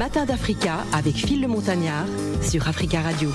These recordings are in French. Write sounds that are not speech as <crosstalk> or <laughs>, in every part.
matins d'Africa avec Phil le Montagnard sur Africa Radio.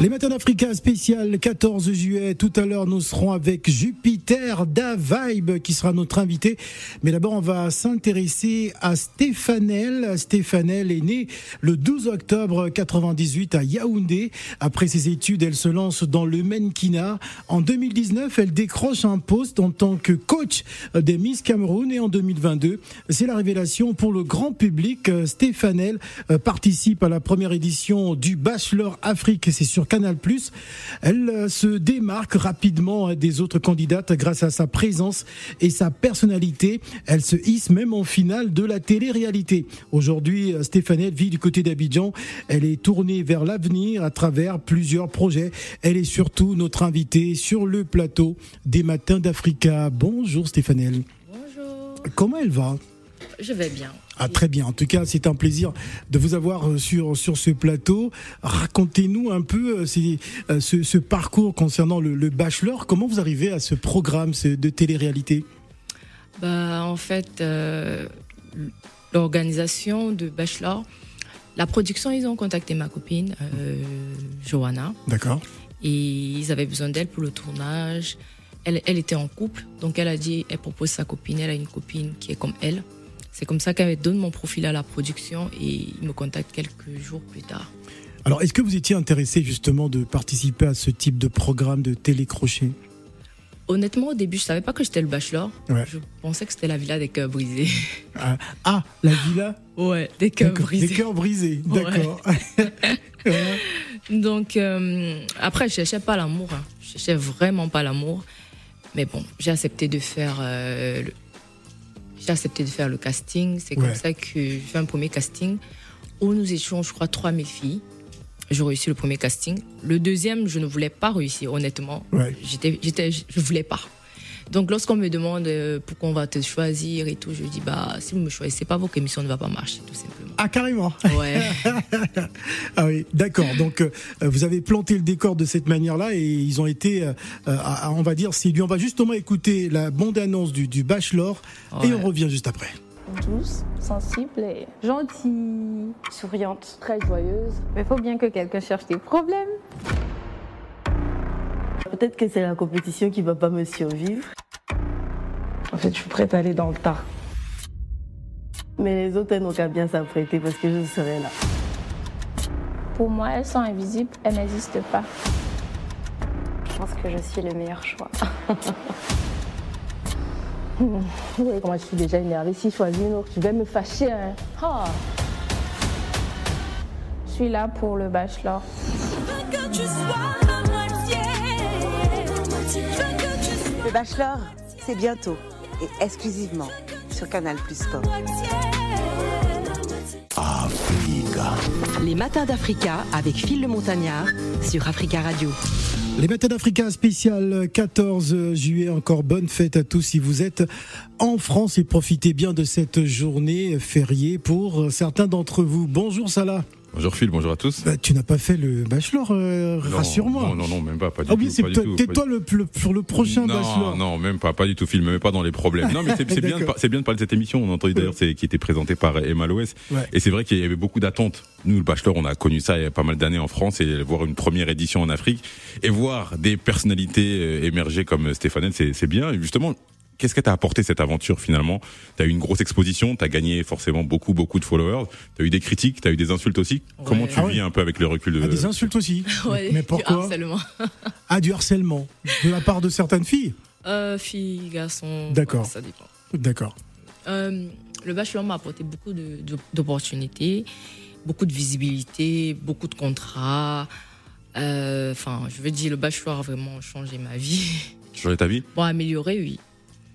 Les matins d'Africa spécial 14 juillet. Tout à l'heure, nous serons avec Jupiter Da Vibe qui sera notre invité. Mais d'abord, on va s'intéresser à Stéphanel. Stéphanel est née le 12 octobre 98 à Yaoundé. Après ses études, elle se lance dans le mannequinat. En 2019, elle décroche un poste en tant que coach des Miss Cameroun et en 2022, c'est la révélation pour le grand public. Stéphanel participe à la première édition du Bachelor Afrique. Canal+. Elle euh, se démarque rapidement hein, des autres candidates grâce à sa présence et sa personnalité. Elle se hisse même en finale de la télé-réalité. Aujourd'hui, euh, Stéphanie vit du côté d'Abidjan. Elle est tournée vers l'avenir à travers plusieurs projets. Elle est surtout notre invitée sur le plateau des Matins d'Africa. Bonjour Stéphanie. Bonjour. Comment elle va? Je vais bien. Ah, très bien. En tout cas, c'est un plaisir de vous avoir euh, sur, sur ce plateau. Racontez-nous un peu euh, euh, ce, ce, parcours concernant le, le, bachelor. Comment vous arrivez à ce programme de télé-réalité? Bah, En fait, euh, l'organisation de bachelor, la production, ils ont contacté ma copine, euh, Johanna. D'accord. Et ils avaient besoin d'elle pour le tournage. Elle, elle était en couple, donc elle a dit, elle propose sa copine, elle a une copine qui est comme elle. C'est comme ça qu'elle donne mon profil à la production et il me contacte quelques jours plus tard. Alors, est-ce que vous étiez intéressé justement de participer à ce type de programme de télécrochet? Honnêtement, au début, je savais pas que j'étais le bachelor. Ouais. Je pensais que c'était la villa des cœurs brisés. Ah, ah la villa? Ouais, des cœurs brisés. Des cœurs brisés, d'accord. <laughs> Ouais. Donc, euh, après, je cherchais pas l'amour. Hein. Je cherchais vraiment pas l'amour. Mais bon, j'ai accepté de faire euh, j'ai accepté de faire le casting. C'est Ouais. comme ça que j'ai fait un premier casting où nous étions, je crois, 3000 filles. J'ai réussi le premier casting. Le deuxième, je ne voulais pas réussir, honnêtement. Ouais. J'étais, j'étais, je voulais pas. Donc, lorsqu'on me demande euh, pourquoi on va te choisir et tout, je dis, bah, si vous me choisissez pas, votre émission ne va pas marcher, tout simplement. Ah, carrément. Ouais. <laughs> Ah oui, d'accord. Donc euh, vous avez planté le décor de cette manière-là et ils ont été, euh, à- à- on va dire, séduits. On va justement écouter la bande-annonce du, du Bachelor et on revient juste après. douce, sensible et gentille, souriante. très joyeuse. Mais faut bien que quelqu'un cherche des problèmes. Peut-être que c'est la compétition qui va pas me survivre, En fait, je suis prête à aller dans le tas. mais les autres elles n'ont qu'à bien s'apprêter parce que je serai là. Pour moi, elles sont invisibles, elles n'existent pas. Je pense que je suis le meilleur choix. Vous voyez comment je suis déjà énervée. Si je choisis une autre, je vais me fâcher. hein. Ah. Je suis là pour le bachelor. Le Bachelor, c'est bientôt et exclusivement sur Canal Plus Sport. Les matins d'Africa avec Phil le Montagnard sur Africa Radio. Les Matins d'Africa spécial 14 juillet. Encore bonne fête à tous si vous êtes en France et profitez bien de cette journée fériée pour certains d'entre vous. Bonjour Salah. Bonjour Phil, bonjour à tous. Bah, tu n'as pas fait le Bachelor, euh, rassure-moi. Non, non, non, même pas, pas du Ah oui, tout. c'est pas du toi, tout, t'es pas toi le, le- sur le prochain non, Bachelor. Non, même pas, pas du tout, Phil, me mets pas dans les problèmes. Non, mais c'est <laughs> bien, bien de parler de cette émission. On a entendu d'ailleurs, qui était présentée par Emma Loès. Ouais. Et c'est vrai qu'il y avait beaucoup d'attentes. Nous, le Bachelor, on a connu ça il y a pas mal d'années en France et voir une première édition en Afrique et voir des personnalités euh, émerger comme Stéphane, c'est c'est bien. Et justement, qu'est-ce que t'a apporté cette aventure finalement? T'as eu une grosse exposition, t'as gagné forcément beaucoup, beaucoup de followers. T'as eu des critiques, t'as eu des insultes aussi. Comment tu Ah ouais. vis un peu avec le recul de Ah, des insultes aussi. <laughs> Ouais, Mais du pourquoi? harcèlement. Ah, du harcèlement de la part de certaines filles? Euh, filles, garçons. D'accord. ouais, ça dépend. D'accord. Euh, le bachelor m'a apporté beaucoup de- de- d'opportunités, beaucoup de visibilité, beaucoup de contrats. Euh, Enfin, je veux dire, le bachelor a vraiment changé ma vie. Changer ta vie? Bon, amélioré, oui.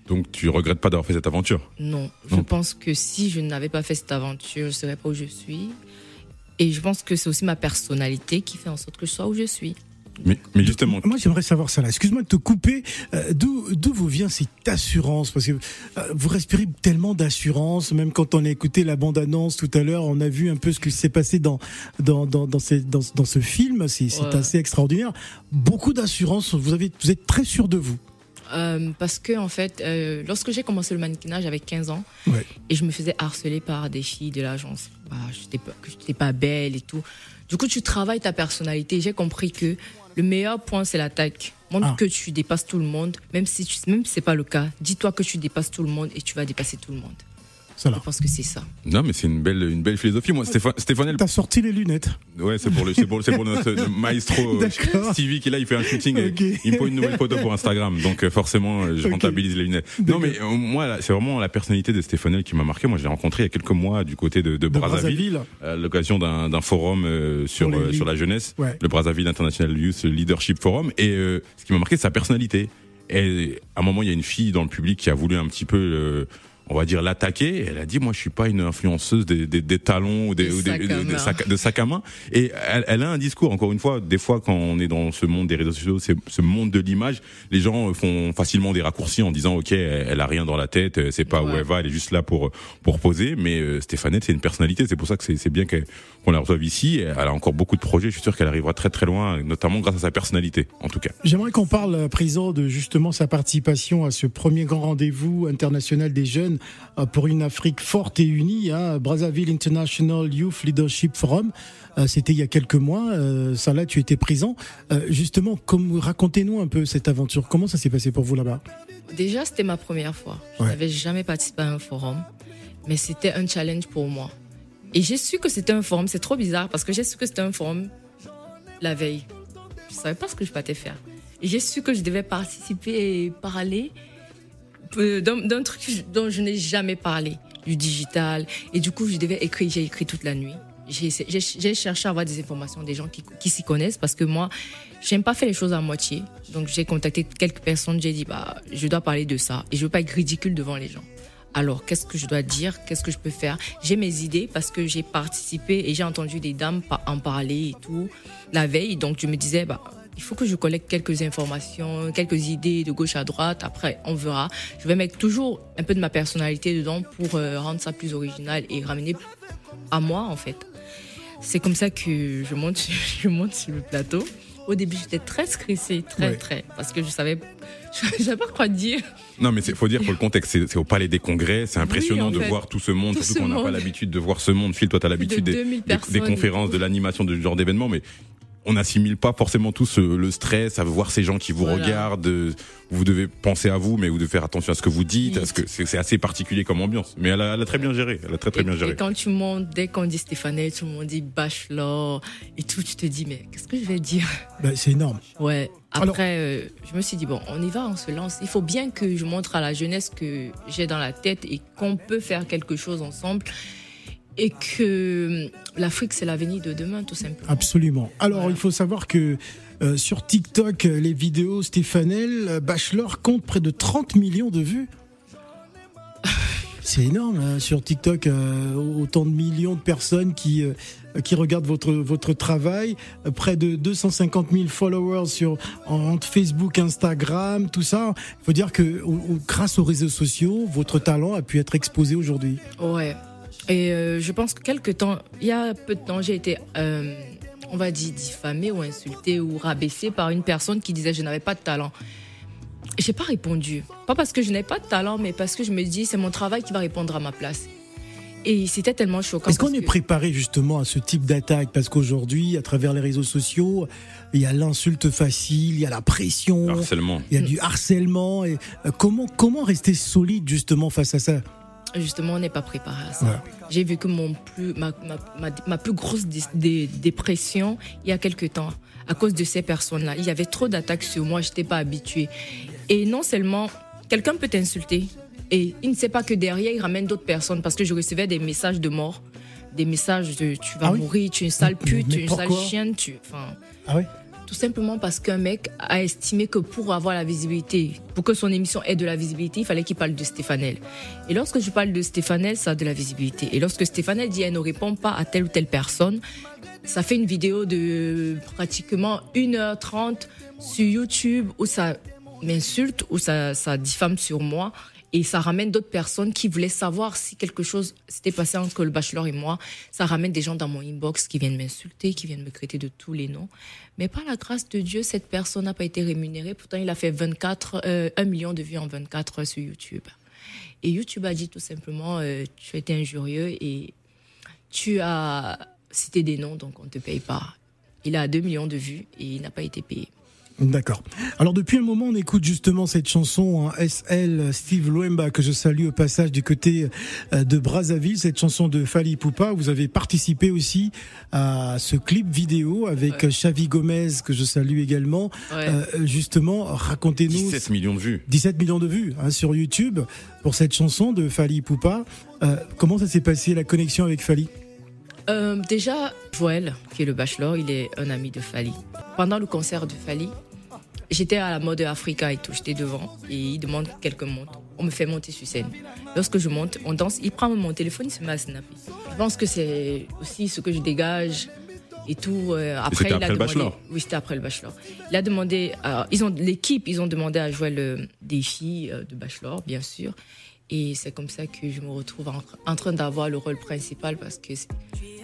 Donc tu regrettes pas d'avoir fait cette aventure? Non, je Non. pense que si je n'avais pas fait cette aventure, je ne serais pas où je suis. Et je pense que c'est aussi ma personnalité qui fait en sorte que je sois où je suis. mais, mais justement, Moi, j'aimerais savoir ça là. Excuse-moi de te couper. Euh, D'où d'où vous vient cette assurance? Parce que euh, vous respirez tellement d'assurance. Même quand on a écouté la bande-annonce tout à l'heure, on a vu un peu ce qui s'est passé dans dans dans dans, ces- dans, dans ce film. C'est c'est Ouais. assez extraordinaire. Beaucoup d'assurance. Vous avez vous êtes très sûr de vous. Euh, parce que en fait, euh, lorsque j'ai commencé le mannequinage, j'avais 15 ans Ouais. et je me faisais harceler par des filles de l'agence. Bah, pas, que j'étais pas belle et tout. Du coup, tu travailles ta personnalité. J'ai compris que le meilleur point, c'est l'attaque. Montre Ah. que tu dépasses tout le monde, même si tu, même si c'est pas le cas. Dis-toi que tu dépasses tout le monde et tu vas dépasser tout le monde. Ça Je pense que c'est ça. Non, mais c'est une belle, une belle philosophie. Moi, Stéphane, T'as sorti les lunettes. ouais, c'est pour le, c'est pour, pour notre maestro euh. Stevie qui est là, il fait un shooting, il me faut une nouvelle photo pour Instagram. Donc euh, forcément, euh, je rentabilise les lunettes. Non, mais euh, moi, c'est vraiment la personnalité de Stéphanel qui m'a marqué. Moi, je l'ai rencontré il y a quelques mois du côté de, de De Brazzaville, Brazzaville. à l'occasion d'un forum euh, sur les- euh, sur la jeunesse, Ouais. le Brazzaville International Youth Leadership Forum. Et euh, ce qui m'a marqué, c'est sa personnalité. Et à un moment, il y a une fille dans le public qui a voulu un petit peu, euh, on va dire, l'attaquer. Elle a dit, moi, je suis pas une influenceuse des, des, des talons ou des, Des ou des- sacs à de- sac, de sac à main. Et elle, elle a un discours. Encore une fois, des fois, quand on est dans ce monde des réseaux sociaux, c'est ce monde de l'image, les gens font facilement des raccourcis en disant, ok, elle, a rien dans la tête, c'est pas où elle va, elle est juste là pour pour poser. Mais euh, Stéphanette, c'est une personnalité. C'est pour ça que c'est c'est bien qu'elle- qu'on la reçoive ici. Elle a encore beaucoup de projets. Je suis sûr qu'elle arrivera très très loin, notamment grâce à sa personnalité, en tout cas. J'aimerais qu'on parle à présent de justement sa participation à ce premier grand rendez-vous international des jeunes euh, pour une Afrique forte et unie, hein, Brazzaville International Youth Leadership Forum. Euh, C'était il y a quelques mois. Euh, ça là, tu étais présent. Euh, justement, comme racontez-nous un peu cette aventure. Comment ça s'est passé pour vous là-bas? Déjà, c'était ma première fois. Je Ouais. n'avais jamais participé à un forum, mais c'était un challenge pour moi. Et j'ai su que c'était un forum. C'est trop bizarre parce que j'ai su que c'était un forum la veille. Je savais pas ce que je partais faire. Et j'ai su que je devais participer et parler euh, d'un truc dont je n'ai jamais parlé, du digital. Et du coup, je devais écrire. J'ai écrit toute la nuit. J'ai cherché à avoir des informations des gens qui, s'y connaissent parce que moi, j'aime pas faire les choses à moitié. Donc, j'ai contacté quelques personnes. J'ai dit, bah, je dois parler de ça et je veux pas être ridicule devant les gens. Alors, qu'est-ce que je dois dire? Qu'est-ce que je peux faire? J'ai mes idées parce que j'ai participé et j'ai entendu des dames en parler et tout la veille. Donc, je me disais, bah, il faut que je collecte quelques informations, quelques idées de gauche à droite. Après, on verra. Je vais mettre toujours un peu de ma personnalité dedans pour euh, rendre ça plus original et ramener à moi, en fait. C'est comme ça que je monte, <laughs> je monte sur le plateau. Au début, j'étais très stressée, très, Ouais. très, parce que je savais, <laughs> je savais pas quoi dire. Non, mais il faut dire pour le contexte, c'est au Palais des Congrès. C'est impressionnant de fait. voir tout ce monde, Tout surtout qu'on n'a pas l'habitude de voir ce monde. Phil, toi, t'as <laughs> l'habitude de des, 2000 des- des personnes. conférences, de l'animation, de ce genre d'événements, mais on n'assimile pas forcément tout ce- le stress à voir ces gens qui vous Voilà. regardent. euh, Vous devez penser à vous, mais vous devez faire attention à ce que vous dites, Oui. parce que c'est assez particulier comme ambiance. Mais elle a, elle a très bien géré. Elle a très très et, bien et géré. quand tu montes, dès qu'on dit Stéphane, tout le monde dit bachelor et tout, tu te dis, mais qu'est-ce que je vais dire? Ben, C'est énorme. Ouais. Alors- Après, euh, je me suis dit, bon, on y va, on se lance. Il faut bien que je montre à la jeunesse que j'ai dans la tête et qu'on peut faire quelque chose ensemble. Et que euh, l'Afrique, c'est l'avenir de demain, tout simplement. Absolument. Alors, Voilà. il faut savoir que euh, sur TikTok, euh, les vidéos Stéphanel, Bachelor compte près de 30 millions de vues. <laughs> C'est énorme hein, sur TikTok, euh, autant de millions de personnes qui euh, qui regardent votre votre travail, euh, près de 250 000 followers sur en- entre Facebook, Instagram, tout ça. Il faut dire que au- grâce aux réseaux sociaux, votre talent a pu être exposé aujourd'hui. Ouais. Et euh, je pense que quelque temps, il y a peu de temps, j'ai été, euh, on va dire, diffamée ou insultée ou rabaissée par une personne qui disait que je n'avais pas de talent. J'ai pas répondu. Pas parce que je n'ai pas de talent, mais parce que je me dis, c'est mon travail qui va répondre à ma place. Et c'était tellement choquant. Est-ce qu'on est préparé justement à ce type d'attaque? Parce qu'aujourd'hui, à travers les réseaux sociaux, il y a l'insulte facile, il y a la pression, Harcèlement. il y a du harcèlement. Et euh, comment comment rester solide justement face à ça? Justement, on n'est pas préparé à ça. Ouais. J'ai vécu mon plus, ma, ma, ma, ma plus grosse dé- dé- dépression il y a quelques temps à cause de ces personnes-là. Il y avait trop d'attaques sur moi, je n'étais pas habituée. Et non seulement, quelqu'un peut t'insulter et il ne sait pas que derrière, il ramène d'autres personnes parce que je recevais des messages de mort, des messages de tu vas Ah oui? mourir, tu es une sale pute, tu es une sale chienne, tu... Enfin, Ah ouais tout simplement parce qu'un mec a estimé que pour avoir la visibilité, pour que son émission ait de la visibilité, il fallait qu'il parle de Stéphanel. Et lorsque je parle de Stéphanel, ça a de la visibilité. Et lorsque Stéphanel dit elle ne répond pas à telle ou telle personne, ça fait une vidéo de pratiquement 1h30 sur YouTube où ça m'insulte, où ça, ça diffame sur moi. Et ça ramène d'autres personnes qui voulaient savoir si quelque chose s'était passé entre le bachelor et moi. Ça ramène des gens dans mon inbox qui viennent m'insulter, qui viennent me traiter de tous les noms. Mais par la grâce de Dieu, cette personne n'a pas été rémunérée. Pourtant, il a fait 24, euh, 1 million de vues en 24 heures sur YouTube. Et YouTube a dit tout simplement, euh, tu as été injurieux et tu as cité des noms, donc on ne te paye pas. Il a 2 millions de vues et il n'a pas été payé. D'accord. Alors depuis un moment, on écoute justement cette chanson hein, SL Steve Loemba que je salue au passage du côté euh, de Brazzaville, cette chanson de Fali Poupa. Vous avez participé aussi à ce clip vidéo avec Ouais. Xavi Gomez que je salue également. Ouais. Euh, justement, racontez-nous 17 millions de vues. 17 millions de vues hein, sur YouTube pour cette chanson de Fali Poupa. Euh, comment ça s'est passé la connexion avec Fali? Euh, déjà, Joël, qui est le bachelor, il est un ami de Fali. Pendant le concert de Fali, j'étais à la mode Africa et tout, j'étais devant et il demande quelques monte. On me fait monter sur scène. Lorsque je monte, on danse, il prend mon téléphone, il se met à snapper. Je pense que c'est aussi ce que je dégage et tout. Euh, après, c'était il a après le Bachelor Oui, c'était après le bachelor. Il a demandé, ils ont l'équipe, ils ont demandé à euh, des filles euh, de bachelor, bien sûr. Et c'est comme ça que je me retrouve en, en train d'avoir le rôle principal parce que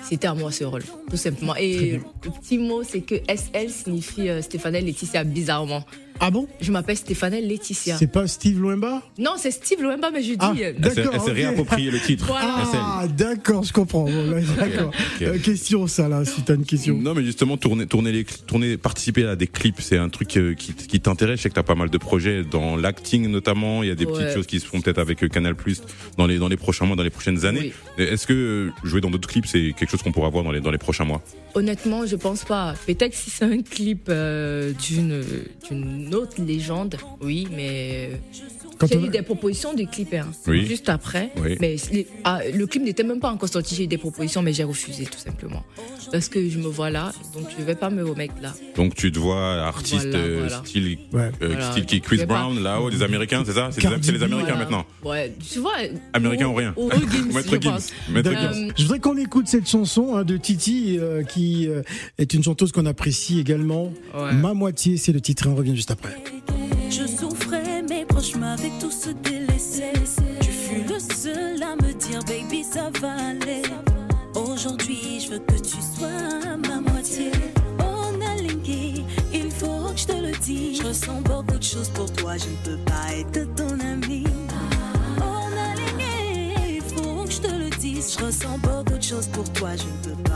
c'était à moi ce rôle, tout simplement. Et le petit mot, c'est que SL signifie euh, Stéphane Laetitia bizarrement. Ah bon Je m'appelle Stéphane Laetitia. C'est pas Steve Loemba Non, c'est Steve Loemba, mais je dis. Ah, euh, Elle s'est- D'accord, elle s'est ok. réapproprié le titre. Voilà. Ah, d'accord, je comprends. D'accord. Euh, question, ça, là, si t'as une question. Non, mais justement, tourner, tourner, les, tourner, participer à des clips, c'est un truc euh, qui, qui t'intéresse. Je sais que t'as pas mal de projets dans l'acting notamment. Il y a des petites choses qui se font peut-être avec Canal Plus dans les dans les prochains mois, dans les prochaines années. Est-ce que jouer dans d'autres clips, c'est quelque chose qu'on pourra voir dans les dans les prochains mois? Honnêtement, je pense pas. Peut-être si c'est un clip euh, d'une d'une autre légende, oui, mais Quand j'ai eu des propositions de clips hein, Oui. juste après. Oui. Mais les- ah, le clip n'était même pas encore sorti. J'ai eu des propositions, mais j'ai refusé tout simplement parce que je me vois là, donc je vais pas me remettre là. Donc tu te vois artiste Voilà, euh, voilà. style Ouais. euh, Voilà. style qui Chris Brown là-haut, des Américains, c'est ça? C'est les. Américains Voilà. maintenant. Ouais, tu vois. Américains ou rien? Gims, Maître <laughs> je Gims. Maître. Gims. Euh, Je voudrais qu'on écoute cette chanson hein, de Titi, euh, qui euh, est une chanteuse qu'on apprécie également. Ouais. Ma moitié, c'est le titre, et on revient juste après. Je souffrais, mes proches m'avaient tous délaissé. Tu fus le seul à me dire, baby, ça va aller. Aujourd'hui, je veux que tu sois ma moitié. On a linké, il faut que je te le dise. Je ressens beaucoup de choses pour toi, je ne peux pas être ton ami. On a linké, il faut que je te le dise. Je ressens beaucoup de choses pour toi, je ne peux pas.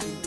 Choses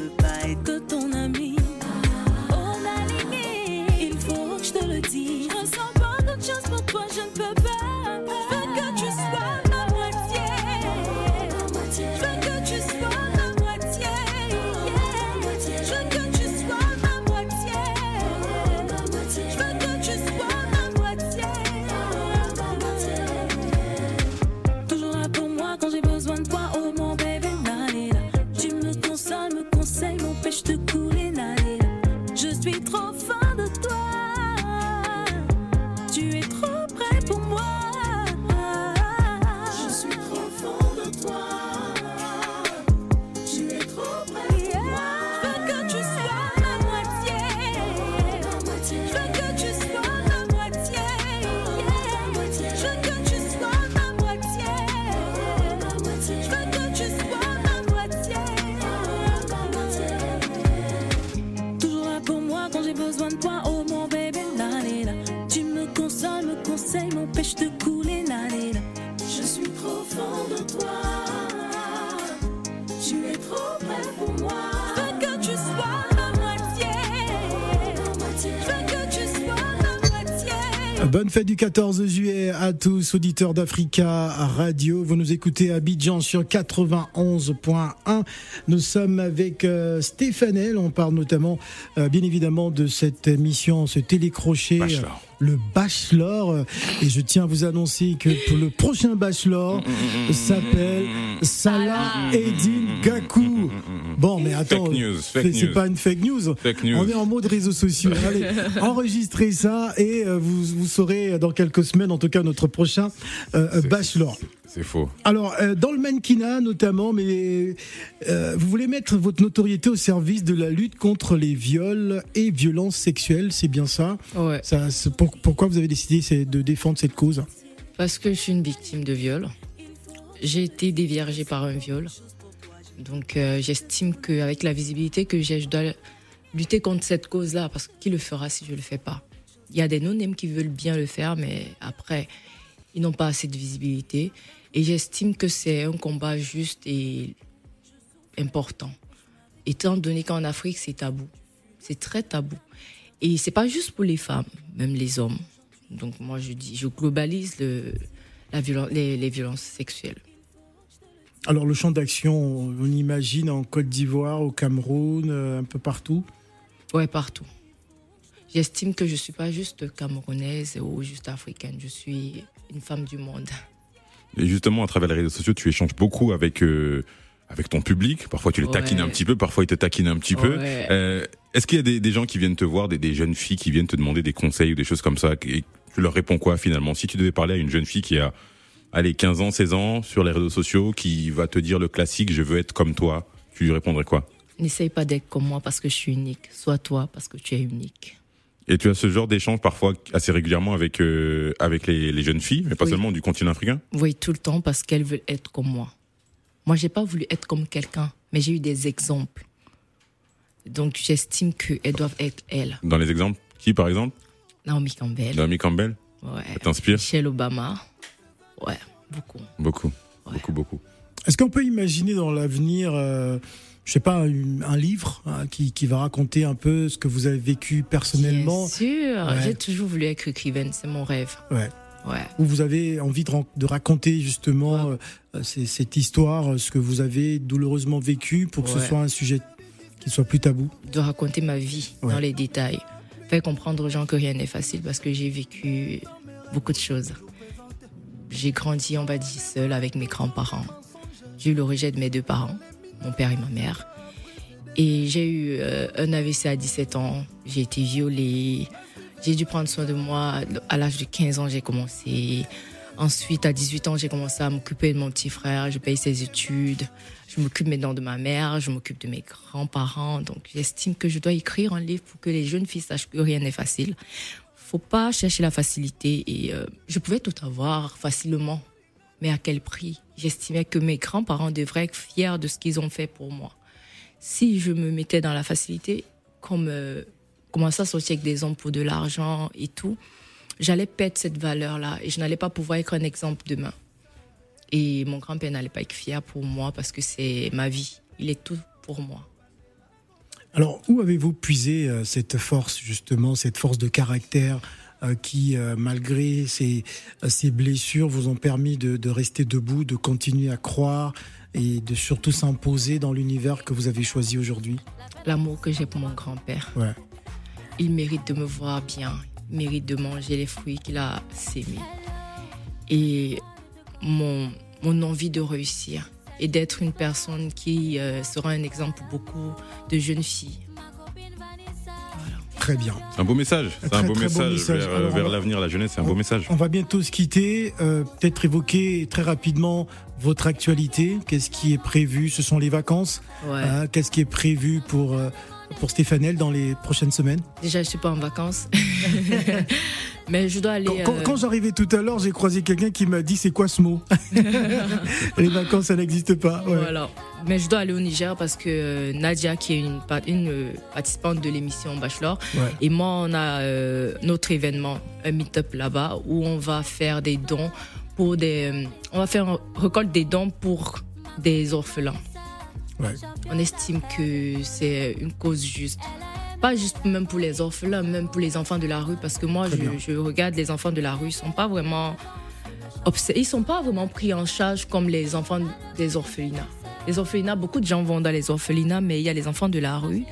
Bonne fête du 14 juillet à tous, auditeurs d'Africa Radio. Vous nous écoutez à Abidjan sur 91.1. Nous sommes avec euh, Stéphane On parle notamment, euh, bien évidemment, de cette émission, ce télécrochet. Le Bachelor. Et je tiens à vous annoncer que pour le prochain Bachelor s'appelle Salah Eddin Gakou. Bon, mais attends. Fake news, fake c'est- pas une fake news. Fake news. On est en mode réseaux sociaux. <laughs> Allez, enregistrez ça et euh, vous, vous saurez dans quelques semaines, en tout cas, notre prochain euh, Bachelor. C'est faux. Alors, euh, dans le mannequinat notamment, mais euh, vous voulez mettre votre notoriété au service de la lutte contre les viols et violences sexuelles, c'est bien ça, Ouais. ça c'est pour- Pourquoi vous avez décidé de défendre cette cause Parce que je suis une victime de viol. J'ai été déviergée par un viol. Donc euh, j'estime qu'avec la visibilité que j'ai, je dois lutter contre cette cause-là. Parce que qui le fera si je ne le fais pas? Il y a des non-nèmes qui veulent bien le faire, mais après, ils n'ont pas assez de visibilité. Et j'estime que c'est un combat juste et important. Étant donné qu'en Afrique, c'est tabou. C'est très tabou. Et c'est pas juste pour les femmes, même les hommes. Donc moi, je dis, je globalise le, la violence, les, les violences sexuelles. Alors, le champ d'action, on imagine en Côte d'Ivoire, au Cameroun, euh, un peu partout? Ouais, partout. J'estime que je suis pas juste camerounaise ou juste africaine. Je suis une femme du monde. Et justement, à travers les réseaux sociaux, tu échanges beaucoup avec euh, avec ton public. Parfois, tu les Ouais. taquines un petit peu. Parfois, ils te taquinent un petit peu. Euh, Est-ce qu'il y a des, des gens qui viennent te voir, des, des jeunes filles qui viennent te demander des conseils ou des choses comme ça? Et tu leur réponds quoi finalement? Si tu devais parler à une jeune fille qui a allez 15 ans, 16 ans sur les réseaux sociaux, qui va te dire le classique "Je veux être comme toi", tu lui répondrais quoi? N'essaye pas d'être comme moi parce que je suis unique. Sois toi parce que tu es unique. Et tu as ce genre d'échange parfois assez régulièrement avec euh, avec les, les jeunes filles, mais pas Oui. seulement du continent africain? Oui, tout le temps parce qu'elles veulent être comme moi. Moi, j'ai pas voulu être comme quelqu'un, mais j'ai eu des exemples. Donc, j'estime qu'elles doivent être elles. Dans les exemples, qui par exemple? Naomi Campbell. Naomi Campbell, Ouais. ça t'inspire? Michelle Obama. Ouais, beaucoup. Beaucoup, Ouais. beaucoup, beaucoup. Est-ce qu'on peut imaginer dans l'avenir, euh, je sais pas, un livre hein, qui, qui va raconter un peu ce que vous avez vécu personnellement? Bien sûr. Ouais. J'ai toujours voulu être écrivaine. C'est mon rêve. Ouais. Ouais. où vous avez envie de, raconter justement euh, cette histoire, euh, ce que vous avez douloureusement vécu pour que ce soit un sujet qui soit plus tabou. de raconter ma vie dans les détails. Faire comprendre aux gens que rien n'est facile parce que j'ai vécu beaucoup de choses. J'ai grandi, on va dire, seule avec mes grands-parents. J'ai eu le rejet de mes deux parents, mon père et ma mère. Et j'ai eu euh, un AVC à 17 ans. J'ai été violée. J'ai dû prendre soin de moi. À l'âge de 15 ans, j'ai commencé. Ensuite, à 18 ans, j'ai commencé à m'occuper de mon petit frère. Je paye ses études. Je m'occupe maintenant de ma mère. Je m'occupe de mes grands-parents. Donc, j'estime que je dois écrire un livre pour que les jeunes filles sachent que rien n'est facile. Faut pas chercher la facilité. Et euh, je pouvais tout avoir facilement. Mais à quel prix? J'estimais que mes grands-parents devraient être fiers de ce qu'ils ont fait pour moi. Si je me mettais dans la facilité, comme commencer à sortir avec des hommes pour de l'argent et tout, j'allais perdre cette valeur-là et je n'allais pas pouvoir être un exemple demain. Et mon grand-père n'allait pas être fier pour moi parce que c'est ma vie. Il est tout pour moi. Alors, où avez-vous puisé euh, cette force, justement, cette force de caractère euh, qui, euh, malgré ces, ces blessures, vous ont permis de, de rester debout, de continuer à croire et de surtout s'imposer dans l'univers que vous avez choisi aujourd'hui? L'amour que j'ai pour mon grand-père. Ouais. Il mérite de me voir bien. Il mérite de manger les fruits qu'il a sémés. Et mon, mon envie de réussir et d'être une personne qui euh, sera un exemple pour beaucoup de jeunes filles. Très bien. C'est un beau message. C'est Très, un beau très beau message, vers, Alors, on vers va- l'avenir, la jeunesse. C'est un beau message. On va bientôt se quitter. Euh, Peut-être évoquer très rapidement votre actualité. Qu'est-ce qui est prévu? Ce sont les vacances. Ouais. Hein, Qu'est-ce qui est prévu pour, euh, pour Stéphanel dans les prochaines semaines Déjà, je suis pas en vacances. <laughs> Mais je dois aller. Quand, quand- euh, quand j'arrivais tout à l'heure, j'ai croisé quelqu'un qui m'a dit c'est quoi ce mot? <laughs> Les vacances, ça n'existe pas. ouais. Voilà. Mais je dois aller au Niger parce que euh, Nadia, qui est une, euh, participante de l'émission Bachelor, Ouais. et moi, on a euh, notre événement, un meet-up là-bas, où on va faire des dons pour des. on va faire un récolte des dons pour des orphelins. Ouais. On estime que c'est une cause juste. pas juste même pour les orphelins, même pour les enfants de la rue, parce que moi, je, je regarde les enfants de la rue, ils sont pas vraiment, ils sont pas vraiment pris en charge comme les enfants des orphelinats. Les orphelinats, beaucoup de gens vont dans les orphelinats, mais il y a les enfants de la rue,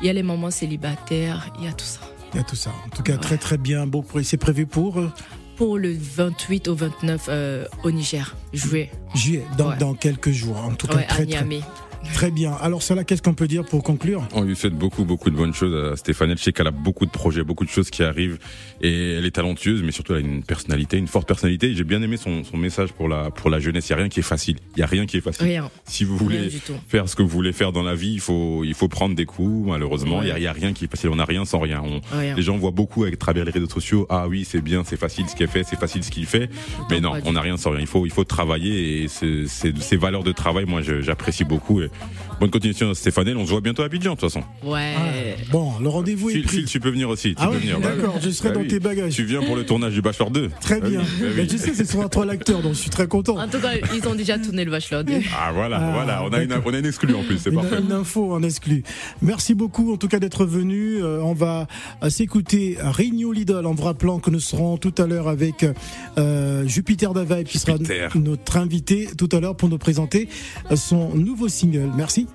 il y a les mamans célibataires, il y a tout ça. Il y a tout ça. En tout cas, très très bien. Bon, c'est prévu pour euh, Pour le 28 au 29 euh, au Niger, juillet, juillet, dans, Ouais. dans quelques jours. En tout cas, ouais, à très, Niamey. très bien. Alors, cela, qu'est-ce qu'on peut dire pour conclure? On lui souhaite beaucoup, beaucoup de bonnes choses à Stéphane. Je sais qu'elle a beaucoup de projets, beaucoup de choses qui arrivent et elle est talentueuse, mais surtout elle a une personnalité, une forte personnalité. J'ai bien aimé son, son message pour la, pour la jeunesse. Il n'y a rien qui est facile. Il n'y a rien qui est facile. Rien, Si vous voulez faire ce que vous voulez faire dans la vie, il faut, il faut prendre des coups, malheureusement. Il Ouais. n'y a, il y a rien qui est facile. On n'a rien sans rien. On- Rien. les gens voient beaucoup à travers les réseaux sociaux. Ah oui, c'est bien, c'est facile ce qu'elle fait, c'est facile ce qu'il fait. Mais non, on n'a rien sans rien. Il faut, il faut travailler et c'est- c'est- ces valeurs de travail, moi, je- j'apprécie beaucoup. Et Come on. Bonne continuation, Stéphane. On se voit bientôt à Abidjan, de toute façon. Ouais. Ah, Bon, le rendez-vous est Phil, pris. Phil, tu peux venir aussi. Tu Ah peux oui, venir. d'accord, je serai Bah dans oui. tes bagages. Tu viens pour le tournage du Bachelor 2. Très Bah bien. oui, bah oui. Mais je sais, ce sera toi l'acteur, donc je suis très content. En tout cas, ils ont déjà tourné le Bachelor 2. Ah voilà, Ah, voilà. On a, une, on a une exclue en plus, c'est parfait. une info en exclu. Merci beaucoup en tout cas d'être venu. Euh, on va s'écouter Renew Lidl en vous rappelant que nous serons tout à l'heure avec euh, Jupiter Davaille qui sera notre invité tout à l'heure pour nous présenter son nouveau single. Merci.